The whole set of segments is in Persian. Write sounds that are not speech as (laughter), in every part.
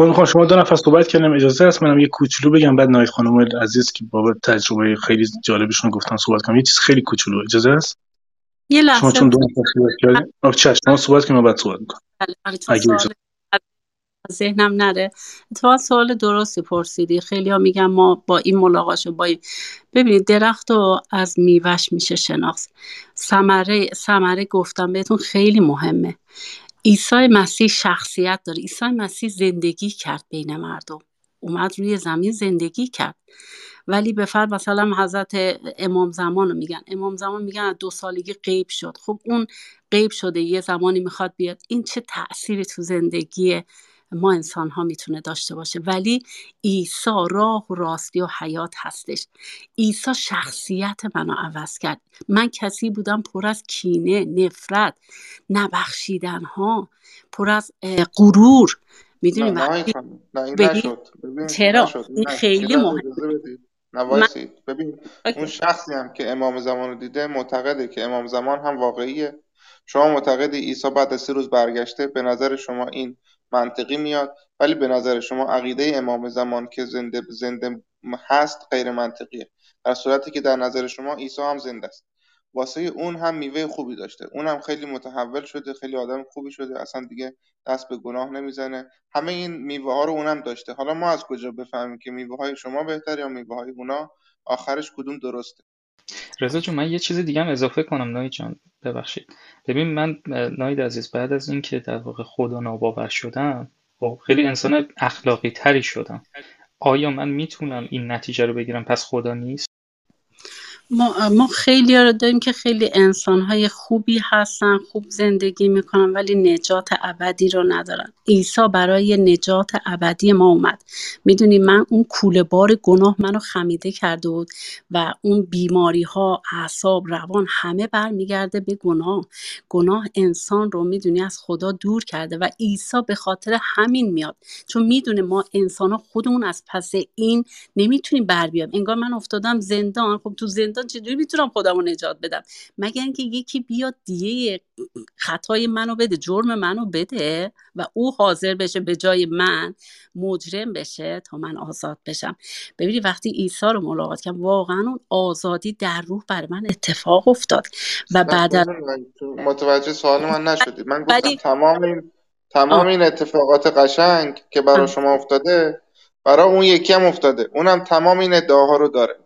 خب شما دو نفر صحبت کردیم اجازه هست منم یه کوچولو بگم بعد نایت خانم عزیز که بابت تجربه خیلی جالبشون گفتن صحبت کنم. یه چیز خیلی کوچولو اجازه هست یه لحظه. شما چون دو نفر صحبت کردیم چشم شما صحبت کنیم بعد صحبت می‌کنم. بله، ذهنم نره. اتفاقا سوال درستی پرسیدی. خیلی ها میگن ما با این ملاقات با این ببینید درخت رو از میوش میشه شناخت. ثمره ثمره گفتم بهتون خیلی مهمه. عیسی مسیح شخصیت داره. عیسی مسیح زندگی کرد بین مردم. اومد روی زمین زندگی کرد. ولی به فرد مثلا حضرت امام زمان رو میگن. امام زمان میگن دو سالگی غیب شد. خب اون غیب شده. یه زمانی می‌خواد بیاد. این چه تأثیری تو زندگی ما انسان ها می‌تونه داشته باشه. ولی عیسی راه و راستی و حیات هستش. عیسی شخصیت منو عوض کرد. من کسی بودم پر از کینه نفرت نبخشیدن ها پر از غرور. می‌دونی نه نه چرا؟ این خیلی مهم. نوایسید ببین اون شخصی هم که امام زمان رو دیده معتقده که امام زمان هم واقعیه. شما معتقدی عیسی بعد از سه روز برگشته به نظر شما این منطقی میاد ولی به نظر شما عقیده امام زمان که زنده زنده هست غیر منطقیه. در صورتی که در نظر شما عیسی هم زنده است. واسه اون هم میوه خوبی داشته. اون هم خیلی متحول شده خیلی آدم خوبی شده اصلا دیگه دست به گناه نمی‌زنه. همه این میوه ها رو اونم داشته. حالا ما از کجا بفهمیم که میوه های شما بهتر یا میوه های اونا آخرش کدوم درسته؟ رضا جون من یه چیز دیگه هم اضافه کنم نایی جان. ببخشید. ببین من ناید عزیز بعد از اینکه در واقع خدا ناباور شدم خب خیلی انسان اخلاقی تری شدم. آیا من می‌تونم این نتیجه رو بگیرم؟ پس خدا نیست؟ ما, ما خیلی رو داریم که خیلی انسانهای خوبی هستن خوب زندگی می‌کنن ولی نجات ابدی رو ندارن. عیسی برای نجات ابدی ما اومد. می‌دونی من اون کوله بار گناه منو خمیده کرده بود و اون بیماری ها اعصاب روان همه برمیگرده به گناه. گناه انسان رو می‌دونی از خدا دور کرده و عیسی به خاطر همین میاد. چون می‌دونه ما انسان ها خودمون از پس این نمی‌تونیم بر بیایم. انگار من افتادم زندان. خب تو زندان چجوری می‌تونم خودم رو نجات بدم؟ مگر اینکه یکی بیاد دیگه خطای منو بده جرم منو بده و او حاضر بشه به جای من مجرم بشه تا من آزاد بشم. ببینید وقتی عیسی رو ملاقات کردم واقعا اون آزادی در روح بر من اتفاق افتاد و بعد متوجه سوال من نشدید. من گفتم تمام این تمام این اتفاقات قشنگ که برای شما افتاده برای اون یکی هم افتاده. اونم تمام این ادعاها رو داره.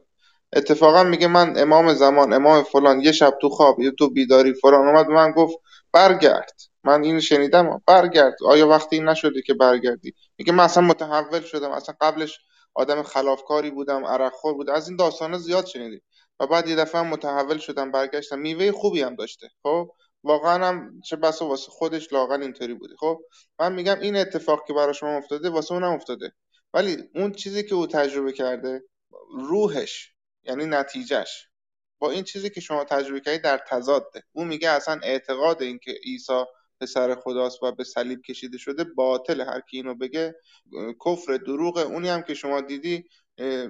اتفاقا میگه من امام زمان امام فلان یه شب تو خواب یه تو بیداری فلان. اومد من گفت برگرد. من این شنیدم برگرد. آیا وقتی این نشده که برگردی؟ میگه من اصلا متحول شدم. اصلا قبلش آدم خلافکاری بودم عرقخور بود از این داستانا زیاد شنیدیم و بعد یه دفعه متحول شدم برگشتم. میوه خوبی هم داشته. خب؟ واقعا هم چه بسا واسه خودش لاقل اینطوری بوده. خب؟ من میگم این اتفاق که برای شما افتاده واسه اونم افتاده. ولی اون چیزی که او تجربه کرده روحش. یعنی نتیجهش. با این چیزی که شما تجربه کردید در تضاده. او میگه اصلا اعتقاد اینکه عیسی پسر خداست و به صلیب کشیده شده باطل. هر کی اینو بگه کفر دروغه اونی هم که شما دیدی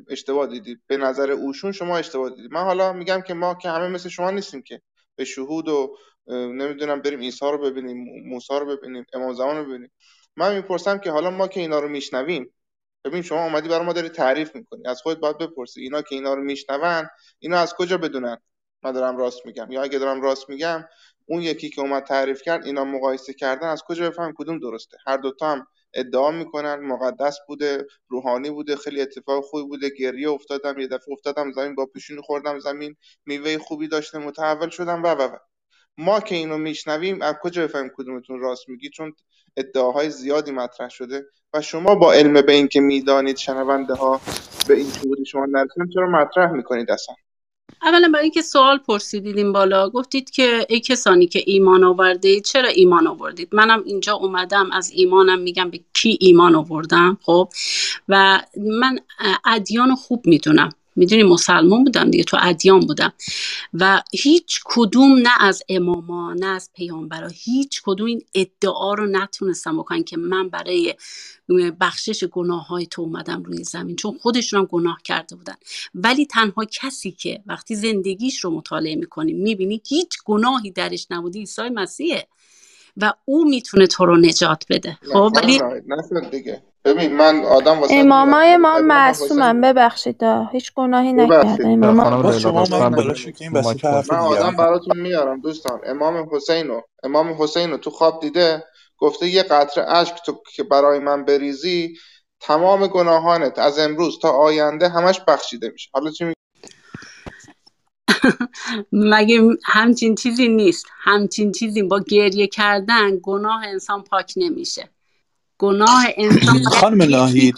اشتباه دیدی. به نظر اوشون شما اشتباه دیدی. من حالا میگم که ما که همه مثل شما نیستیم که به شهود و نمی‌دونم بریم عیسی رو ببینیم موسی رو ببینیم امام زمان رو ببینیم. من می‌پرسم که حالا ما که اینا رو میشنویم ببین شما اومدی برای ما داری تعریف می‌کنی. از خودت باید بپرسی. اینا که اینا رو میشنون اینا از کجا بدونن؟ من دارم راست میگم. یا اگه دارم راست میگم اون یکی که اومد تعریف کرد اینا مقایسه کردن از کجا بفهم کدوم درسته. هر دوتا هم ادعا می‌کنن مقدس بوده روحانی بوده خیلی اتفاق خوبی بوده. گریه افتادم یه دفعه افتادم زمین با پیشونی خوردم زمین میوه خوبی داشته متحول شدم و و و. ما که اینو میشنویم از کجا بفهمیم کدومتون راست میگی؟ چون ادعاهای زیادی مطرح شده و شما با علم به اینکه می‌دانید شنونده ها به این شهودی شما نرسن چرا مطرح می‌کنید اصلا؟ اولا برای اینکه سوال پرسیدید این بالا گفتید که ای کسانی که ایمان آورده چرا ایمان آوردید؟ منم اینجا اومدم از ایمانم میگم به کی ایمان آوردم خب؟ و من ادیان خوب می‌دونم. می‌دونی مسلمان بودم دیگه تو ادیان بودم و هیچ کدوم نه از اماما نه از پیامبرا هیچ کدوم این ادعا رو نتونستم بکنن که من برای بخشش گناه های تو اومدم روی زمین چون خودشون هم گناه کرده بودن ولی تنها کسی که وقتی زندگیش رو مطالعه می‌کنی می‌بینی هیچ گناهی درش نبوده عیسی مسیحه و او می‌تونه تو رو نجات بده خب ولی نه دیگه ببین من آدم واسه امامای ما معصومن ببخشید هیچ گناهی نکرده امام شما من که این من آدم براتون میارم دوستان. امام حسین و امام حسین رو تو خواب دیده گفته یه قطره اشک تو که برای من بریزی تمام گناهانت از امروز تا آینده همش بخشیده میشه. حالا چی می... (laughs) مگه همچین چیزی نیست. همچین چیزی با گریه کردن گناه انسان پاک نمیشه. گناه انسان (clears throat) خانم ناهید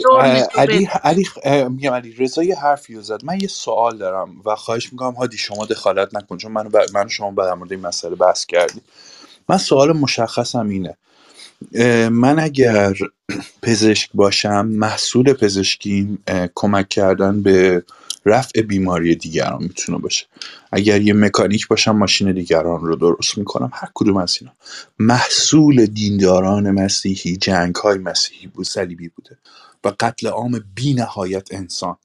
علی علی میگم علی رضا یه حرفی زد. من یه سوال دارم و خواهش می‌کنم هادی شما دخالت نکن چون من من شما در مورد این مسئله بحث کردیم من سوال مشخصم اینه. من اگر (clears throat) پزشک باشم محصول پزشکیم کمک کردن به رفع بیماری دیگران می‌تونه باشه. اگر یه مکانیک باشم ماشین دیگران رو درست می‌کنم. هر کدوم از اینا. محصول دینداران مسیحی جنگ های مسیحی بود صلیبی بوده و قتل عام بی نهایت انسان.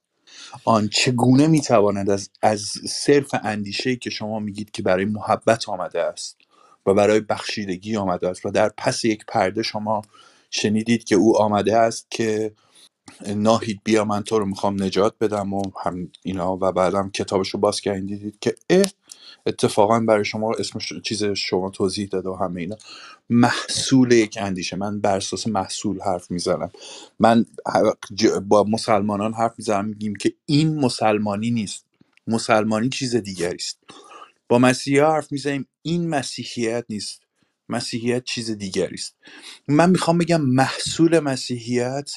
آن چگونه می‌تواند از, از صرف اندیشه که شما میگید که برای محبت آمده است و برای بخشیدگی آمده است و در پس یک پرده شما شنیدید که او آمده است که ناهید بیا من تو رو می‌خوام نجات بدم و هم اینا و بعدم کتابش رو باز کردین دیدید که اه اتفاقا برای شما اسم چیز شما توضیح داده و همه اینا. محصول یک اندیشه. من بر اساس محصول حرف می‌زنم. من با مسلمانان حرف می‌زنم میگیم که این مسلمانی نیست. مسلمانی چیز دیگری است. با مسیحی حرف می‌زنیم این مسیحیت نیست. مسیحیت چیز دیگری است. من می‌خوام بگم محصول مسیحیت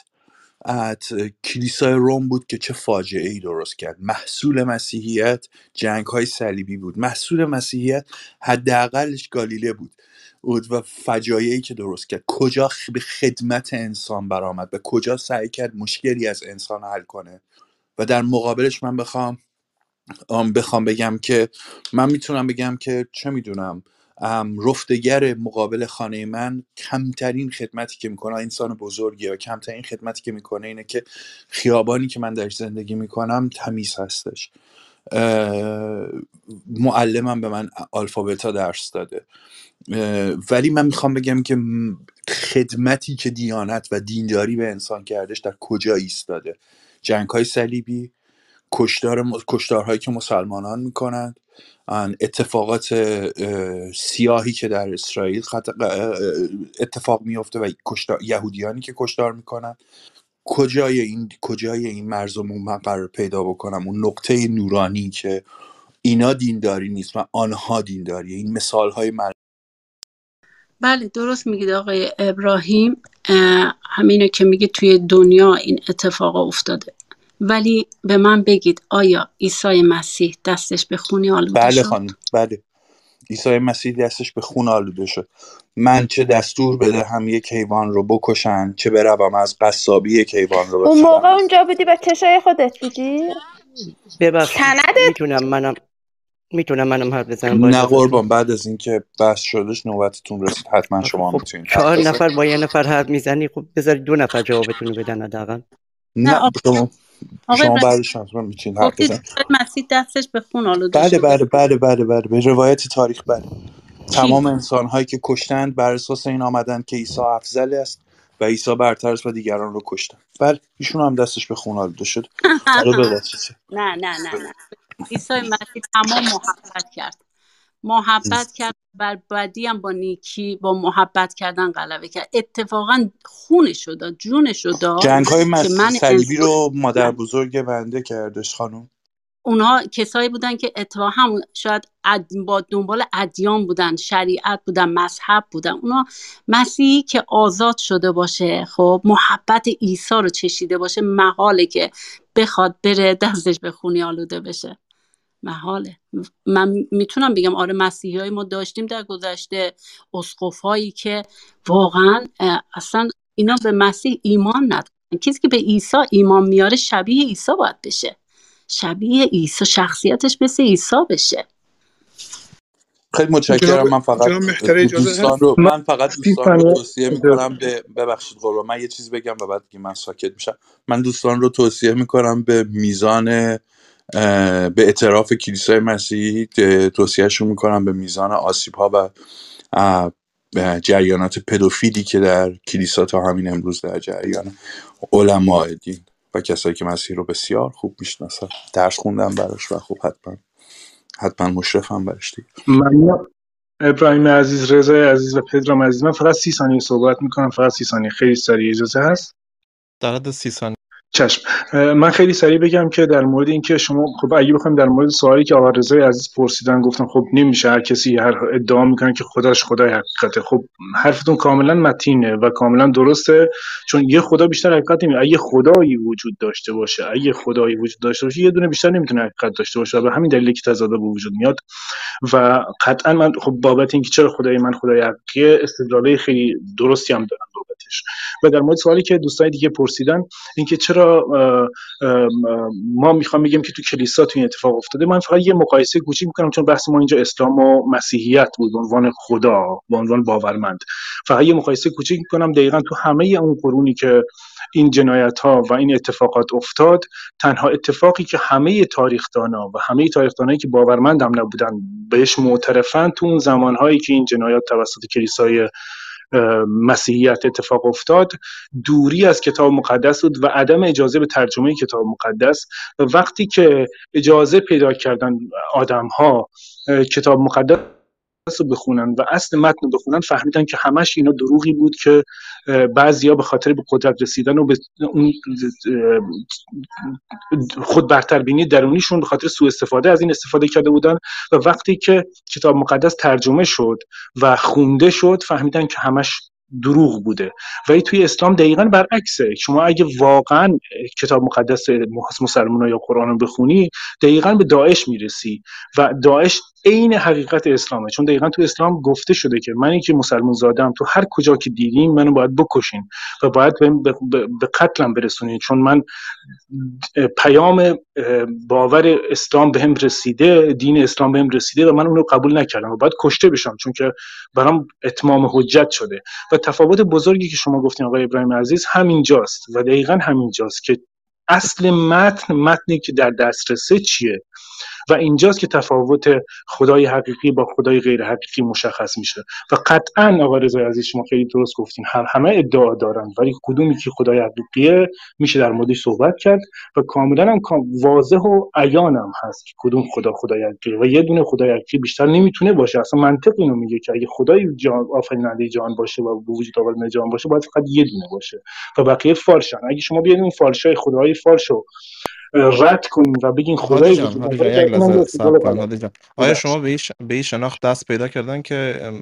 از کلیسای روم بود که چه فاجعه ای درست کرد. محصول مسیحیت جنگ های صلیبی بود. محصول مسیحیت حداقلش گالیله بود و فجایعی که درست کرد. کجا به خدمت انسان برآمد و کجا سعی کرد مشکلی از انسان حل کنه. و در مقابلش من بخوام بخوام بگم که من می‌تونم بگم که چه می‌دونم. رفتگر مقابل خانه من کمترین خدمتی که می‌کنه انسان بزرگی و کمترین خدمتی که می‌کنه اینه که خیابانی که من درش زندگی می‌کنم تمیز هستش. معلمم به من آلفابتا درس داده. ولی من می‌خوام بگم که خدمتی که دیانت و دینداری به انسان کردش در کجا ایستاده؟ جنگ های صلیبی کشدار کشدارهایی که مسلمانان می‌کنند اتفاقات سیاهی که در اسرائیل اتفاق میفته و یهودیانی که کشدار می‌کنن کجای این کجای این مرزمون من قرار پیدا بکنم؟ اون نقطه نورانی که اینا دینداری نیست و آنها دینداری. این مثال های مر... بله درست میگید آقای ابراهیم. همینه که میگه توی دنیا این اتفاق افتاده. ولی به من بگید آیا عیسی مسیح دستش به خونی آلوده بله شد؟ خانم بله. عیسی مسیح دستش به خون آلوده شد. من چه دستور بدهم یک حیوان رو بکشن چه بروم از قصابی یک حیوان رو اون موقع اونجا بودی به چشای خودت بودی؟ ببخشید. می‌تونم منم می‌تونم منم حرف بزنم؟ نه قربان بعد از اینکه بحث شدش نوبتتون رسید حتما شما خب می‌تونید چهار نفر با یه نفر حرف می‌زنی خب بذارید دو نفر جوابتون رو بدن حداقل. نه شما آقای شما بعدش حتما می‌تونید حرف عیسی مسیح دستش به خون آلوده بله شده. بله بله بله بله. به روایت تاریخ بله؟ تمام انسان هایی که کشتند بر اساس این آمدن که عیسی افضل است و عیسی برتر است و دیگران رو کشتن. بله ایشون هم دستش به خون آلوده شد. (laughs) نه نه نه نه. عیسی مسیح تمام محبت کرد. محبت کرد بر بدی هم با نیکی با محبت کردن غلبه کرد. اتفاقا خونش رو داد جونش رو داد جنگ های صلیبی رو مادر بزرگ بنده کردش خانم. اونها کسایی بودن که اتفاقا همون شاید با دنبال ادیان بودن شریعت بودن مذهب بودن. اونا مسیحی که آزاد شده باشه خب محبت عیسی رو چشیده باشه محاله که بخواد بره دستش به خونی آلوده بشه. محاله. من می‌تونم بگم آره مسیحی های ما داشتیم در گذشته اسقف هایی که واقعا اصلا اینا به مسیح ایمان ندارن. کسی که به عیسی ایمان میاره شبیه عیسی باید بشه. شبیه عیسی شخصیتش مثل عیسی بشه. خیلی متشکرم. من فقط دوستان رو من فقط دوستان رو توصیه می‌کنم به ببخشید قربان. من یه چیز بگم و بعد دیگه من ساکت میشم. من دوستان رو توصیه می‌کنم به میزان به اعتراف کلیسای مسیحی توصیهشون می‌کنم به میزان آسیب ها و جریانات پدوفیلی که در کلیسا تا همین امروز در جریان علماء دین و کسایی که مسیح رو بسیار خوب می‌شناسن. درس خوندن براش و خوب حتما حتما مشرفم برش دیگه. ممنون. ابراهیم عزیز رضا عزیز و پدرام عزیز من فقط سی ثانیه صحبت می‌کنم فقط سی ثانیه. خیلی سریع اجازه هست؟ در حد سی ثانیه چشم. من خیلی سریع بگم که در مورد اینکه شما خب اگه بخوایم در مورد سوالی که آقا رضای عزیز پرسیدن گفتم خب نمیشه هر کسی هر ادعا می‌کنه که خداش خدای حقیقته. خب حرفتون کاملا متینه و کاملا درسته چون یه خدا بیشتر حقیقت نمیده اگه خدایی وجود داشته باشه اگه خدایی وجود داشته باشه یه دونه بیشتر نمی‌تونه حقیقت داشته باشه و به همین دلیلی که تضاد به وجود میاد. و قطعا من خب بابت اینکه چرا خدای من خدای حقیقیه استدلال خیلی درستی هم دارم بابتش. و در مورد سوالی که دوستای دیگه پرسیدن اینکه چرا ما می‌خوام بگیم که تو کلیسا تو این اتفاق افتاده. من فقط یه مقایسه کوچیک می‌کنم چون بحث ما اینجا اسلام و مسیحیت بود به عنوان خدا به عنوان باورمند. فقط یه مقایسه کوچیک می‌کنم دقیقا تو همه اون قرونی که این جنایت ها و این اتفاقات افتاد تنها اتفاقی که همه تاریخدانا و همه تاریخدانایی که باورمند هم نبودن بهش معترفن تو اون زمانهایی که این جنایات توسط کلیسای مسیحیت اتفاق افتاد. دوری از کتاب مقدس بود و عدم اجازه به ترجمه کتاب مقدس. وقتی که اجازه پیدا کردن آدم ها کتاب مقدس رو بخونن و اصل متن رو بخونن فهمیدن که همش اینا دروغی بود که بعضیا به خاطر به قدرت رسیدن و به اون خود برتر بینی درونیشون به خاطر سوء استفاده از این استفاده کرده بودن و وقتی که کتاب مقدس ترجمه شد و خونده شد فهمیدن که همش دروغ بوده. ولی توی اسلام دقیقا برعکسه. شما اگه واقعا کتاب مقدس مسلمان یا قرآن رو بخونی دقیقا به داعش می‌رسی و داعش عین حقیقت اسلامه. چون دقیقا تو اسلام گفته شده که منی که مسلمان زادم تو هر کجا که دیدیم منو باید بکشین و باید به قتلم برسونین. چون من پیام باور اسلام بهم رسیده دین اسلام بهم رسیده و من اونو قبول نکردم و باید کشته بشم چون که برام اتمام حجت شده. و تفاوت بزرگی که شما گفتین آقای ابراهیم عزیز همینجاست و دقیقا همینجاست که اصل متن متنی که در دسترسه چیه؟ و اینجاست که تفاوت خدای حقیقی با خدای غیر حقیقی مشخص میشه. و قطعا آقا رضا عزیز شما خیلی درست گفتین هم همه ادعا دارن ولی کدومی که خدای حقیقیه میشه در موردش صحبت کرد و کاملا هم واضح و عیان هم هست که کدوم خدا خدای حقیقی و یه دونه خدای حقیقی بیشتر نمی‌تونه باشه. اصلا منطق اینو میگه که اگه خدای جان آفریننده جان باشه و وجود آورنده جان باشه باید فقط یه دونه باشه. و بقیه فالشن اگه شما بیاید اون فالشای خدای فالشو رد کنیم و بگین خدای آیا شما به این شناخت دست پیدا کردن که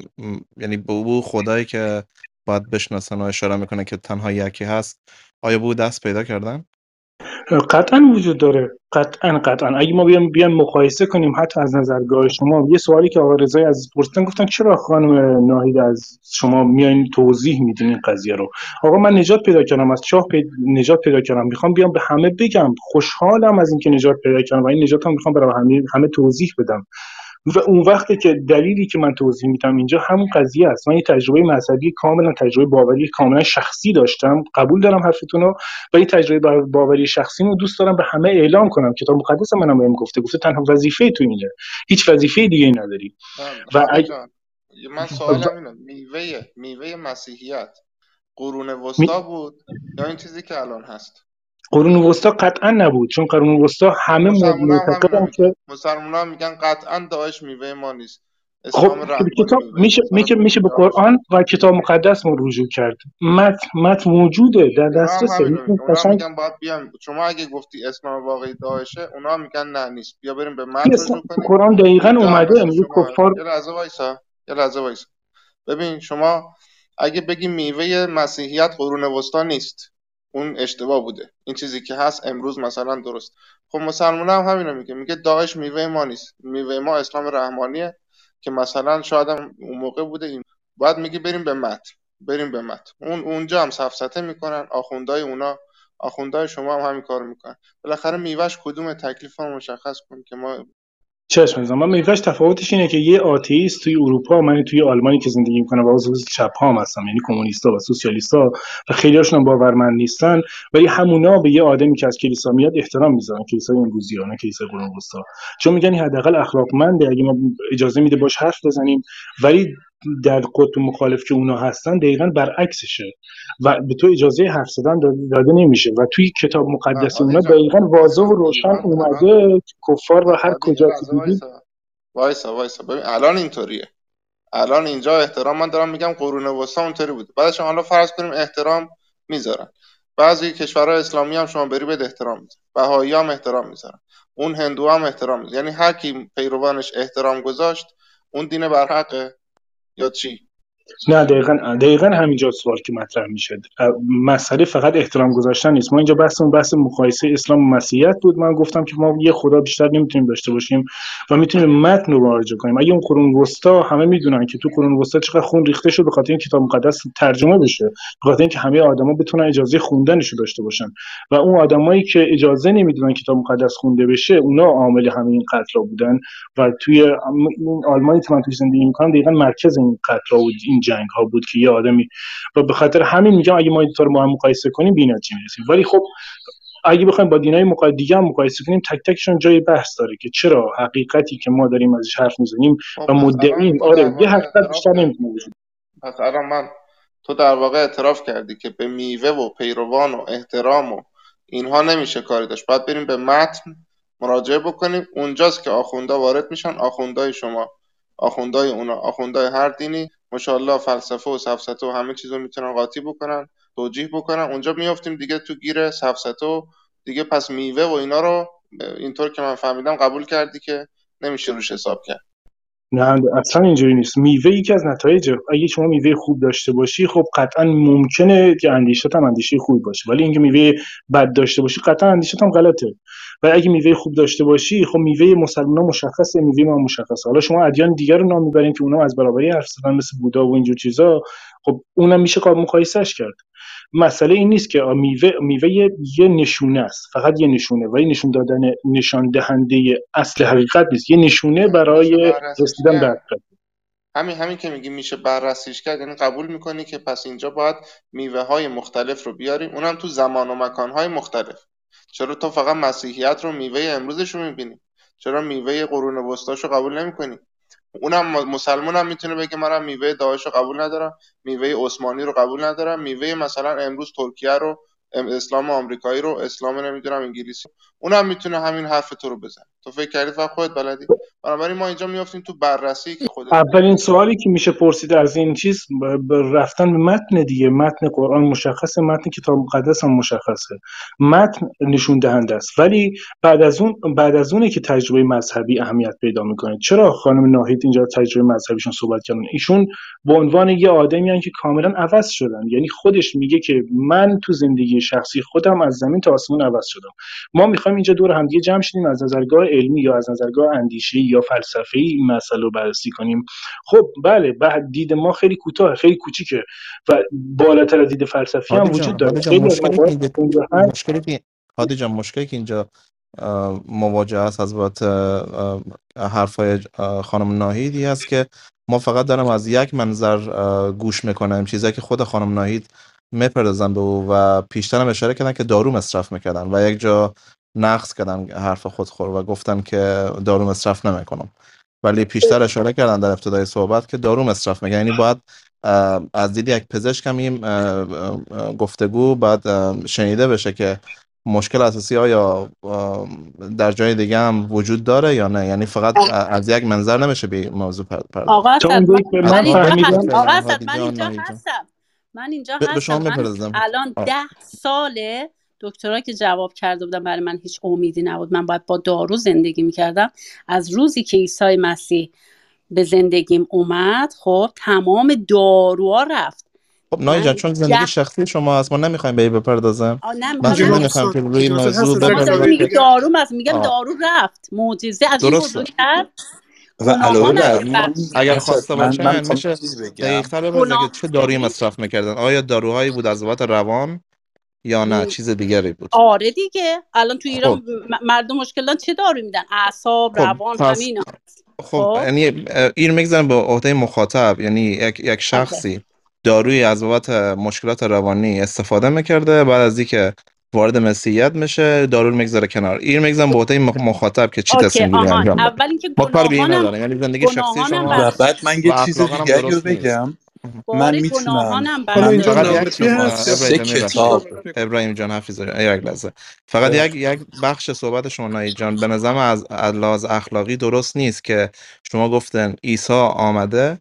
یعنی به او خدایی که باید بشناسن و اشاره می‌کنه که تنها یکی هست آیا به او دست پیدا کردن؟ قطعا وجود داره. قطعا قطعا. اگه ما بیام بیام مقایسه کنیم حتی از نظرگاه شما یه سوالی که آقا رضای عزیز پرسیدن گفتن چرا خانم ناهید از شما میایین توضیح میدین این قضیه رو؟ آقا من نجات پیدا کردم از چاه پید... نجات پیدا کردم. می‌خوام بیام به همه بگم خوشحالم از اینکه نجات پیدا کردم و این نجات هم می‌خوام برای همه همه توضیح بدم. و اون وقتی که دلیلی که من توضیح میدم اینجا همون قضیه است. من یه تجربه مذهبی کاملا تجربه باوری کاملا شخصی داشتم. قبول دارم حرفتون رو و این تجربه باوری شخصی رو دوست دارم به همه اعلام کنم. کتاب مقدس منم بهم گفته. گفته تنها وظیفه تو اینه. هیچ وظیفه دیگه ای نداری. و اگ... من سوالم اینه. میوه میوه مسیحیت قرون وسطا بود یا این چیزی که الان هست؟ قرون وسطا قطعا نبود چون قرون وسطا همه معتقدن که مسلمان میگن قطعا داعش میوه ما نیست. خب کتاب میشه میشه میشه به قرآن و کتاب مقدس ما رجوع کرد. مت مت موجوده در دسترس. میگن باید بیان شما اگه گفتی اسلام واقعی داعشه اونا میگن نه نیست. بیا بریم به متن رجوع کنیم. قرآن دقیقاً اومده میگه کفار یه لحظه وایسا. یه لحظه وایسا. ببین شما اگه بگی میوه مسیحیت قرون وسطا نیست اون اشتباه بوده. این چیزی که هست امروز مثلا درست. خب مسلمان هم همینو میگه. میگه داعش میوه ما نیست. میوه ما اسلام رحمانیه که مثلا شاید هم اون موقع بوده این. بعد میگه بریم به مت بریم به مت اون اونجا هم سفسته می‌کنن. آخوندای اونا آخوندای شما هم همین کار می‌کنن. بالاخره میوهش کدوم تکلیف هم مشخص کن که ما چشم من میوهش تفاوتش اینه که یه آتئیست توی اروپا من توی آلمانی که زندگی می‌کنم و عضو چپ ها هستم یعنی کمونیستا و سوسیالیستا و خیلی هاشون باورمند نیستن ولی همونا به یه آدمی که از کلیسا میاد احترام می‌ذارن کلیسای امروزی نه کلیسای قرون چون میگن حداقل اخلاقمنده اگه ما اجازه میده باش حرف بزنیم ولی در قطب مخالف که اونا هستن دقیقا برعکسشه و به تو اجازه حرف زدن داده نمیشه و توی کتاب مقدس اونا دقیقا واضح و روشن اومده کفار و هر کجا وایسا. وایسا ببین الان اینطوریه. الان اینجا احترام من دارم میگم قرون وسطا اونطوری بوده. بعدش حالا فرض کنیم احترام می‌ذارن. بعضی کشورهای اسلامی هم شما بری به احترام می‌ذارن. بهایی هم احترام می‌ذارن. اون هندو هم احترام می‌ذارن. یعنی هر کی پیروانش احترام گذاشت اون دین برحقه یا چی نه دقیقا دقیقا همینجا سوال که مطرح میشه مسئله فقط احترام گذاشتن نیست. ما اینجا بحثمون بحث مقایسه اسلام و مسیحیت بود. من گفتم که ما یه خدا بیشتر نمی‌تونیم داشته باشیم و می‌تونیم متن رو مراجعه کنیم. اگه اون قرون وسطا همه می‌دونن که تو قرون وسطا چقدر خون ریخته شد به خاطر کتاب مقدس ترجمه بشه به خاطر اینکه همه آدما بتونن اجازه خوندنش رو داشته باشن. و اون آدمایی که اجازه نمی‌دونن کتاب مقدس خونده بشه اونا عامل همین قتل بودن. و توی آلمانی که من توی زندگی می‌کنم دقیقا مرکز این قتل بود. این جنگ ها بود که یه آدمی و به خاطر همین میگم اگه ما این رو ما هم مقایسه کنیم بینا چی می‌رسیم؟ ولی خب اگه بخوایم با دینای مقایسه دیگه هم مقایسه کنیم تک تکشون جای بحث داره که چرا حقیقتی که ما داریم ازش حرف می‌زنیم خب، و مدعیم. آره یه حقیقت بیشتر نمی‌تونه پس الان من تو در واقع اعتراف کردی که به میوه و پیروان و احترام و اینها نمیشه کاری داشت. باید بریم به متن مراجعه بکنیم. اونجاست که آخوندا وارد میشن. آخوندای شما آخوندای اونا آخوندای هر دینی ماشاءالله فلسفه و سفسطه و همه چیز رو می‌تونن قاطی بکنن توجیه بکنن. اونجا میافتیم دیگه تو گیر سفسطه و دیگه پس میوه و اینا رو اینطور که من فهمیدم قبول کردی که نمیشه روش حساب کرد. نه اصلا اینجوری نیست. میوه یکی از نتایج اگه شما میوه خوب داشته باشی خب قطعا ممکنه که اندیشت هم اندیشه خوب باشه. ولی اینکه میوه بد داشته باشی قطعا اندیشت هم غلطه. و اگه میوه خوب داشته باشی خب میوه مسلمان مشخصه میوه ما مشخصه. حالا شما ادیان دیگر رو نام می‌برین که اونا از برابری حرف زدن مثل بودا و اینجور چیزا. خب اونم میشه مقایسهش کرد. مسئله این نیست که میوه میوه یه نشونه است. فقط یه نشونه و نشون دادن نشان دهنده اصل حقیقت نیست. یه نشونه برای رسیدن به حقیقت همین همین که میگی میشه بررسیش کرد. یعنی قبول می‌کنی که پس اینجا باید میوه های مختلف رو بیاریم اونم تو زمان و مکان های مختلف. چرا تو فقط مسیحیت رو میوه امروزش رو می‌بینی؟ چرا میوه قرون وسطاش رو قبول نمی‌کنی؟ اونم مسلمان هم می‌تونه بگه منم میوه داعش رو قبول ندارم میوه عثمانی رو قبول ندارم میوه مثلا امروز ترکیه رو اسلام آمریکایی رو اسلام نمی‌دونم انگلیسی اونم می‌تونه همین حرف تو رو بزنه. تو فکر کردی فقط خودت بلدی؟ بنابراین ما اینجا میافتیم تو بررسی که خودت اولین سوالی که میشه پرسید از این چیز رفتن به متن دیگه. متن قرآن مشخصه متن کتاب مقدس هم مشخصه. متن نشون دهنده است. ولی بعد از اون بعد از اونه که تجربه مذهبی اهمیت پیدا می‌کنه. چرا خانم ناهید اینجا تجربه مذهبیشون صحبت کردن ایشون به عنوان یه آدمی که کاملا عوض شدن. یعنی خودش میگه که من تو زندگی شخصی خودم از زمین تا آسمون عوض شدم. ما می‌خوایم اینجا دور همدیگه جمع شدیم از نظرگاه علمی یا از نظرگاه اندیشه یا فلسفه این مسئله رو بررسی کنیم. خب بله بعد دید ما خیلی کوتاه خیلی کوچیکه و بالاتر از دید فلسفی هم وجود داره. مشکلی هادی جان مشکلی که اینجا مواجه است از بابت حرفای خانم ناهیدی هست که ما فقط دارم از یک منظر گوش می‌کنم. چیزی که خود خانم ناهید می‌پردازن به او و پیشتر هم اشاره کردن که دارو مصرف می‌کردن و یک جا نقص کردن حرف خودخور و گفتن که دارو مصرف نمی‌کنم. ولی پیشتر اشاره کردن در ابتدای صحبت که دارو مصرف می‌کنن یعنی باید از دید یک پزشک هم این گفتگو باید شنیده بشه که مشکل اساسی آیا در جای دیگه هم وجود داره یا نه. یعنی فقط از یک منظر نمیشه به موضوع پرداخت آقا من اینجا هستم. من اینجا هستم. من الان ده ساله دکترا که جواب کرده بودم برای من هیچ امیدی نبود. من باید با دارو زندگی می‌کردم. از روزی که عیسی مسیح به زندگیم اومد خب تمام داروها رفت. خب نایی جان چون زندگی شخصی شما هست ما نمی‌خوایم به بپردازم. من نمی‌خوایم که روی موضوع بپردازم؟ دارو میگم دارو رفت. معجزه از این بزرگ کرد. و علاوه اگر خواسته باشه میشه دقیق‌تر بگه چه دارویی مصرف می‌کردن؟ آیا داروهایی بود از بابت روان؟ یا نه چیز دیگری بود. آره دیگه. الان تو ایران خب. مردم مشکل دارن چه دارو میدن؟ اعصاب خب. روان پس... همین خب, خب. یعنی این می‌گذارم به عهده مخاطب یعنی یک, یک شخصی داروی از بابت مشکلات روانی استفاده می‌کرده بعد از اینکه وارد مسیحیت میشه دارول می‌گذاره کنار. این می‌گذارم به عهده مخاطب که چی تصمیم گیری انجام اول اینکه ما گناهانم نداریم یعنی زندگی شخصی شما بعد من یه چیز دیگری رو نیست. بگم. من می‌تونم. من اینجا برداره فقط یک کتاب. ابراهیم جان یک لحظه. فقط یک یک بخش صحبت شما جان. به نظرم از از لحاظ اخلاقی درست نیست که شما گفتن عیسی آمده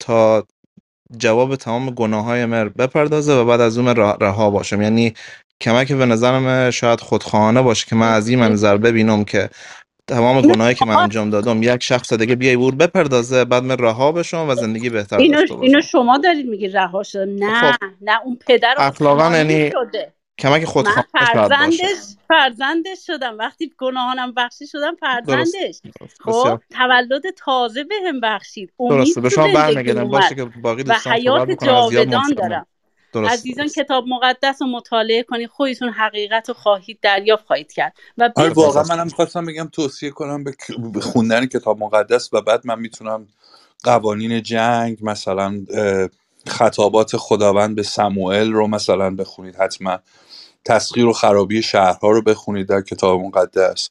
تا جواب تمام گناه های مر بپردازه و بعد از اون رها رها باشم. یعنی کمک به نظرم شاید خودخواهانه باشه که من از این منظر ببینم که تمام گناهی که من انجام دادم یک شخص دیگه بیای ور بپردازه بعد من رها بشم و زندگی بهتر اینو داشته اینو شما دارید میگی رها شده. نه خب نه اون پدر اخلاقا یعنی کمک من شاید باشه فرزندش فرزندش شدم. وقتی گناهانم بخشی شدم فرزندش. درست. خب بسیار. تولد تازه بهم بخشید. امید درسته. به شما برمیگردم. باشه که باقی دوستان حیات و زیاد جاودان منصرف نه دارم. درست. عزیزان درست کتاب مقدس رو مطالعه کنید. خودتون حقیقت رو خواهید دریافت خواهید کرد. و آره واقعا منم می‌خواستم بگم توصیه کنم به خوندن کتاب مقدس و بعد من می‌تونم قوانین جنگ مثلا خطابات خداوند به سموئل رو مثلا بخونید. حتما تسخیر و خرابی شهرها رو بخونید در کتاب مقدس.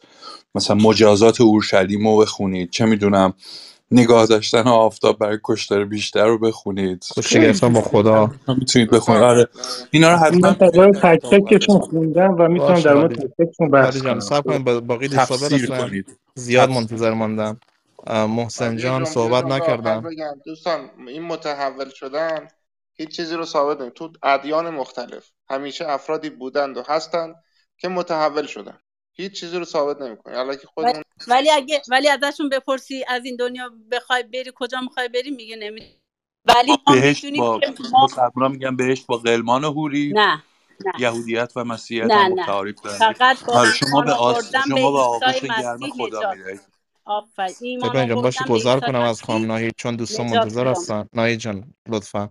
مثلا مجازات اورشلیم رو بخونید. چه می‌دونم نگاه داشتن آفتاب برای کشتار بیشتر رو بخونید. کشته گرفتن با خدا. می‌تونید بخونید. آره. اینا رو حتما من تجربه تک تکشون خوندم و می‌تونم در مورد تک تکشون بحث کنم. صبر کنیم با- باقی کنید. زیاد منتظر ماندن اه، محسن جان صحبت بگم. دوستان این متحول شدن هیچ چیزی رو ثابت نمی تو ادیان مختلف همیشه افرادی بودند و هستند که متحول شدن. هیچ چیزی رو ثابت نمی‌کنه الکی ولی خودمون ولی اگه ولی ازشون بپرسی از این دنیا بخوای بری کجا می‌خوای بری میگه نمی ولی می‌دونیم با ما میگن بهشت با غلمان حوری نه نه. یهودیت و مسیحیت نه هم دارن. فقط با آره شما به آس... شما به آغوش گرم خدا میرید آفرین. باشه گذار کنم از خانم ناهید چون دوستان منتظر هستن. ناهید جان لطفا.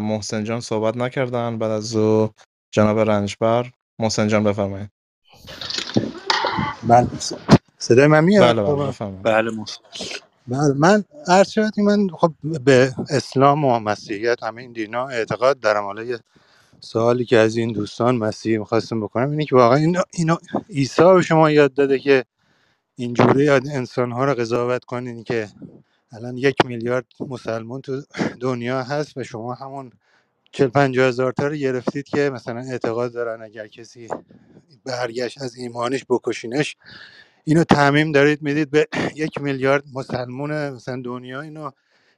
محسن جان صحبت نکردن. بعد از او جناب رنجبر. محسن جان بفرمایید. بله صدای من میاد بله بله بله. بله من عرض شد من خب به اسلام و مسیحیت همه این دینا اعتقاد دارم حالا یه سوالی که از این دوستان مسیحی می‌خواستم بکنم اینه که واقعا اینا, اینا عیسی به شما یاد داده که اینجوری انسان ها رو قضاوت کنین که الان یک میلیارد مسلمان تو دنیا هست و شما همون چل پنجاه هزار تا رو گرفتید که مثلا اعتقاد دارن اگر کسی برگشت از ایمانش بکشینش. اینو تعمیم دارید می‌دید به (clears throat) یک میلیارد مسلمون مثلا دنیا. اینو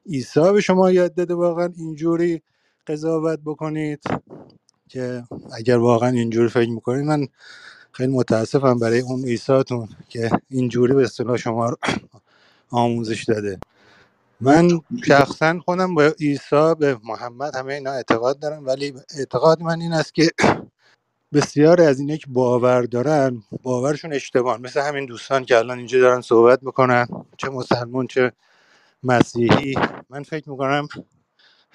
عیسی به شما یاد داده واقعا اینجوری قضاوت بکنید که اگر واقعا اینجوری فکر می‌کنید من خیلی متاسفم برای اون عیساتون که اینجوری به اصطلاح شما رو (clears throat) آموزش داده. من شخصا خودم به عیسی به محمد همه اینا اعتقاد دارم. ولی اعتقاد من این است که (clears throat) بسیاری از اینه که باور دارن باورشون اشتباه. مثل همین دوستان که الان اینجا دارن صحبت می‌کنن چه مسلمون چه مسیحی. من فکر می‌کنم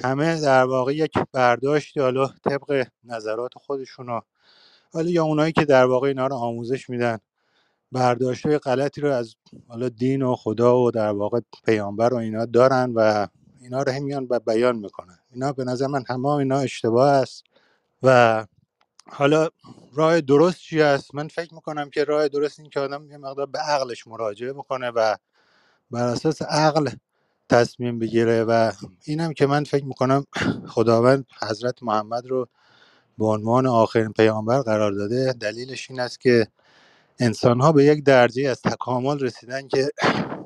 همه در واقع یک برداشتی حالا طبق نظرات خودشون حالا یا اونایی که در واقع اینا رو آموزش میدن برداشت های غلطی رو از حالا دین و خدا و در واقع پیامبر و اینا دارن و اینا رو هم میان بیان می‌کنن. اینا به نظر من همه اینا اشتباه است و حالا راه درست چی است من فکر می‌کنم که راه درست این که آدم یه مقدار به عقلش مراجعه بکنه و بر اساس عقل تصمیم بگیره و اینم که من فکر می‌کنم خداوند حضرت محمد رو به عنوان آخرین پیامبر قرار داده. دلیلش این است که انسان ها به یک درجه از تکامل رسیدن که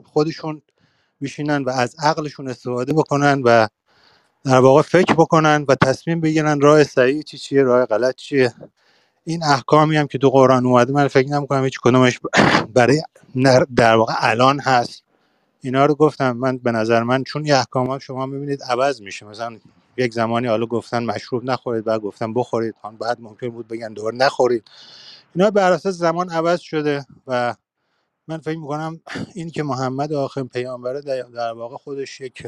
خودشون بشینن و از عقلشون استفاده بکنن و در واقع فکر بکنن و تصمیم بگیرن راه صحیح چی چیه راه غلط چیه. این احکامی هم که تو قرآن اومده من فکر نمی‌کنم هیچ کدومش (clears throat) برای در واقع الان هست. اینا رو گفتم من به نظر من چون این احکامات شما می‌بینید عوض میشه. مثلا یک زمانی حالا گفتن مشروب نخورید بعد گفتن بخورید. بعد ممکن بود بگن دوباره نخورید. اینا بر اساس زمان عوض شده و من فکر می‌کنم (clears throat) این که محمد آخرین پیامبره در واقع خودش یک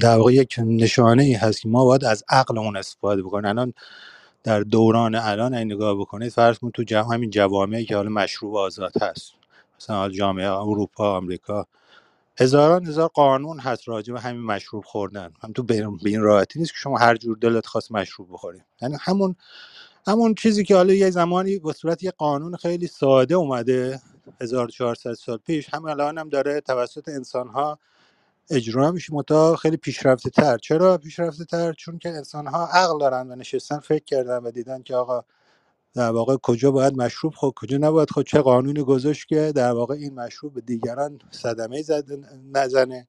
در واقع یک نشانه ای هست که ما باید از عقلمون استفاده بکنیم. الان در دوران الان این نگاه بکنید فرض کنید تو جمع همین جوامعی که حالا مشروب آزاد هست. مثلا جامعه اروپا آمریکا. هزاران هزار قانون هست راجع به همین مشروب خوردن. هم تو به این راحتی نیست که شما هر جور دلت خواست مشروب بخورید یعنی همون همون چیزی که حالا یه زمانی به صورت یه قانون خیلی ساده اومده 1400 سال پیش هم الان هم داره توسط انسان ها اجرا میشه متا خیلی پیشرفته تر چرا پیشرفته تر چون که انسان ها عقل دارن و نشستن فکر کردن و دیدن که آقا در واقع کجا باید مشروب خود کجا نباید خود چه قانونی گذاشت که در واقع این مشروب به دیگران صدمه نزنه.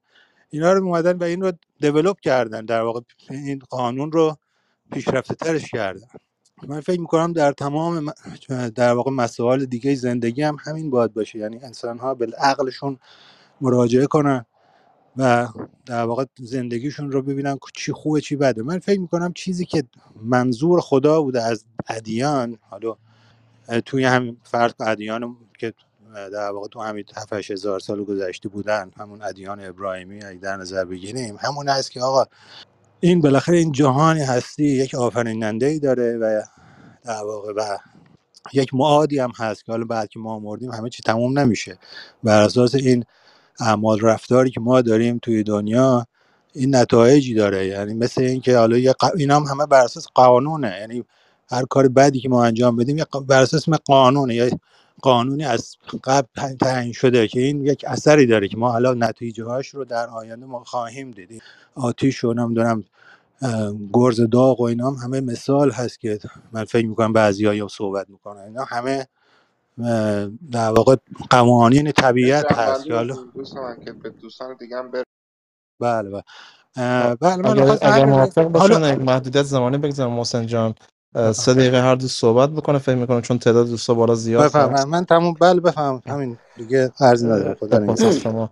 اینا رو اومدن و این رو دیولپ کردن. در واقع این قانون رو پیشرفته ترش کردن. من فکر می‌کنم در تمام در واقع مسائل دیگه زندگی هم همین باید باشه. یعنی انسان ها به عقلشون مراجعه کنن. و در واقع زندگیشون رو ببینن چی خوبه چی بده. من فکر می‌کنم چیزی که منظور خدا بوده از ادیان حالا توی همین فرق ادیان که در واقع تو همین 7 هزار سال گذشته بودن همون ادیان ابراهیمی اگه در نظر بگیریم همون هست که آقا این بالاخره این جهانی هستی یک آفریننده ای داره و در واقع و یک معادی هم هست که حالا بعد که ما مردیم همه چی تموم نمیشه. بر اساس این اعمال رفتاری که ما داریم توی دنیا این نتایجی داره. یعنی مثل اینکه حالا یه ق... اینا هم همه بر اساس قانونه. یعنی هر کار بدی که ما انجام بدیم بر اساس قانونه. یا قانونی از قبل تعیین شده که این یک اثری داره که ما حالا نتیجه هاش رو در آینده ما خواهیم دید. آتیش و نمی‌دونم گرز داغ و اینا هم همه مثال هست که من فکر می‌کنم بعضی ها صحبت می‌کنن. اینا همه در واقع قوانین طبیعت هست. که حالا که به دوستان دیگه هم بله بله. بله من اگر, اگر موافق باشن یک محدودیت زمانی بگذارم محسن جان. سه دقیقه هر دوست صحبت بکنه فکر می‌کنم چون تعداد دوستا بالا زیاد بفهم من تموم بله بفهم همین دیگه عرض نداره خدا شما.